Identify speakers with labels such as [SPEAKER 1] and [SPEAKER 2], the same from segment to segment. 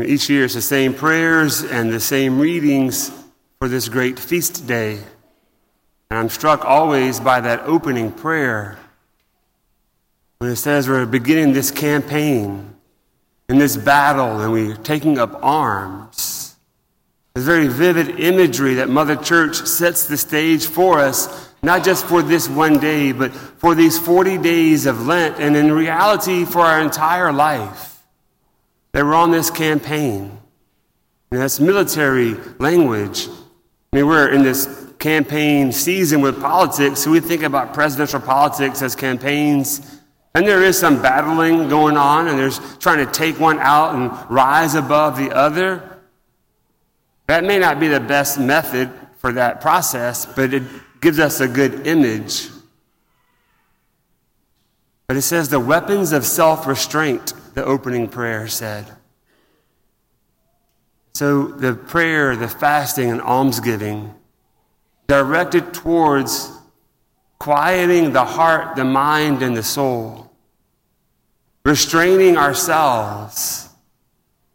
[SPEAKER 1] And each year it's the same prayers and the same readings for this great feast day. And I'm struck always by that opening prayer when it says we're beginning this campaign in this battle and we're taking up arms. There's very vivid imagery that Mother Church sets the stage for us, not just for this one day, but for these 40 days of Lent, and in reality for our entire life. That we're on this campaign. And that's military language. I mean, we're in this campaign season with politics, so we think about presidential politics as campaigns. And there is some battling going on, and there's trying to take one out and rise above the other. That may not be the best method for that process, but it gives us a good image. But it says the weapons of self restraint, the opening prayer said. So the prayer, the fasting, and almsgiving directed towards quieting the heart, the mind, and the soul, restraining ourselves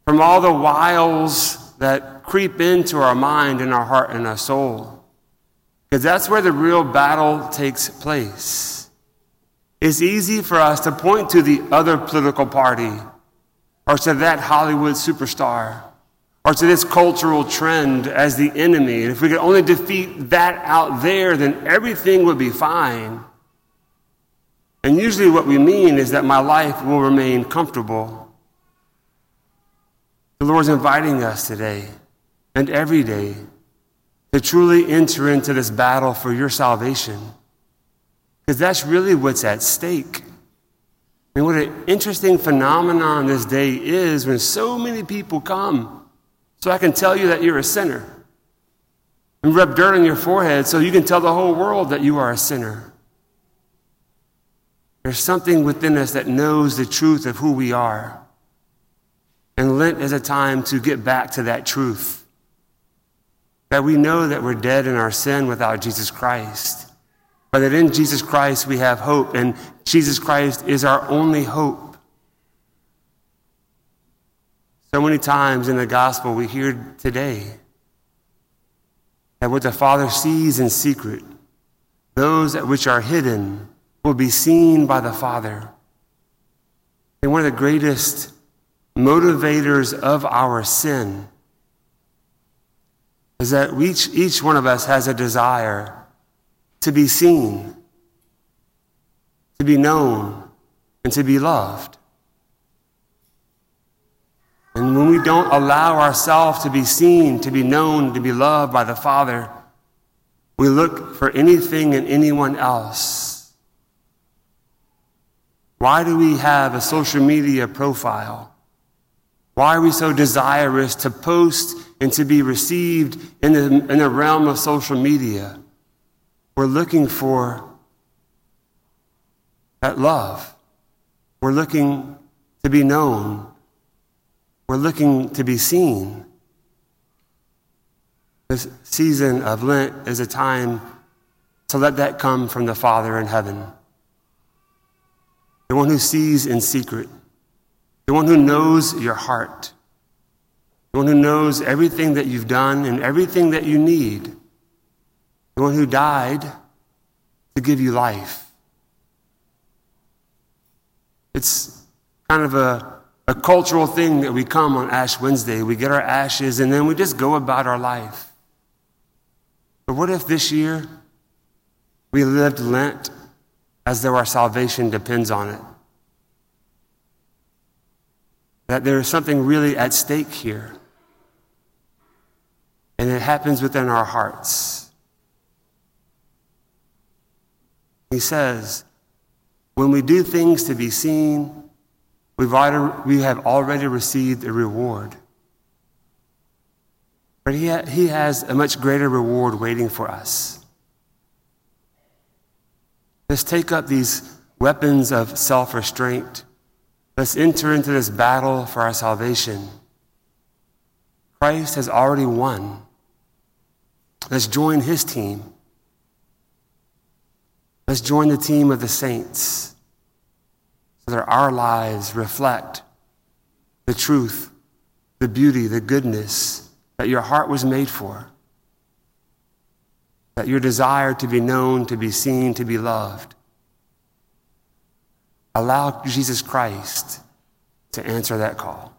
[SPEAKER 1] from all the wiles that creep into our mind and our heart and our soul. Because that's where the real battle takes place. It's easy for us to point to the other political party or to that Hollywood superstar or to this cultural trend as the enemy. And if we could only defeat that out there, then everything would be fine. And usually, what we mean is that my life will remain comfortable. The Lord's inviting us today and every day to truly enter into this battle for your salvation. Because that's really what's at stake. I mean, what an interesting phenomenon this day is when so many people come so I can tell you that you're a sinner. And rub dirt on your forehead so you can tell the whole world that you are a sinner. There's something within us that knows the truth of who we are. And Lent is a time to get back to that truth. That we know that we're dead in our sin without Jesus Christ. But that in Jesus Christ we have hope, and Jesus Christ is our only hope. So many times in the gospel we hear today that what the Father sees in secret, those which are hidden, will be seen by the Father. And one of the greatest motivators of our sin is that each, each one of us has a desire to be seen, to be known, and to be loved. And when we don't allow ourselves to be seen, to be known, to be loved by the Father, we look for anything and anyone else. Why do we have a social media profile? Why are we so desirous to post and to be received in the, in the realm of social media? We're looking for that love. We're looking to be known. We're looking to be seen. This season of Lent is a time to let that come from the Father in heaven. The one who sees in secret, the one who knows your heart, the one who knows everything that you've done and everything that you need, the one who died to give you life. It's kind of a a cultural thing that we come on Ash Wednesday. We get our ashes and then we just go about our life. But what if this year we lived Lent as though our salvation depends on it? That there is something really at stake here. And it happens within our hearts. He says, when we do things to be seen, We've already, we have already received a reward. But he, ha- he has a much greater reward waiting for us. Let's take up these weapons of self restraint. Let's enter into this battle for our salvation. Christ has already won. Let's join his team. Let's join the team of the saints so that our lives reflect the truth the beauty, the goodness that your heart was made for, that your desire to be known, to be seen, to be loved. Allow Jesus Christ to answer that call.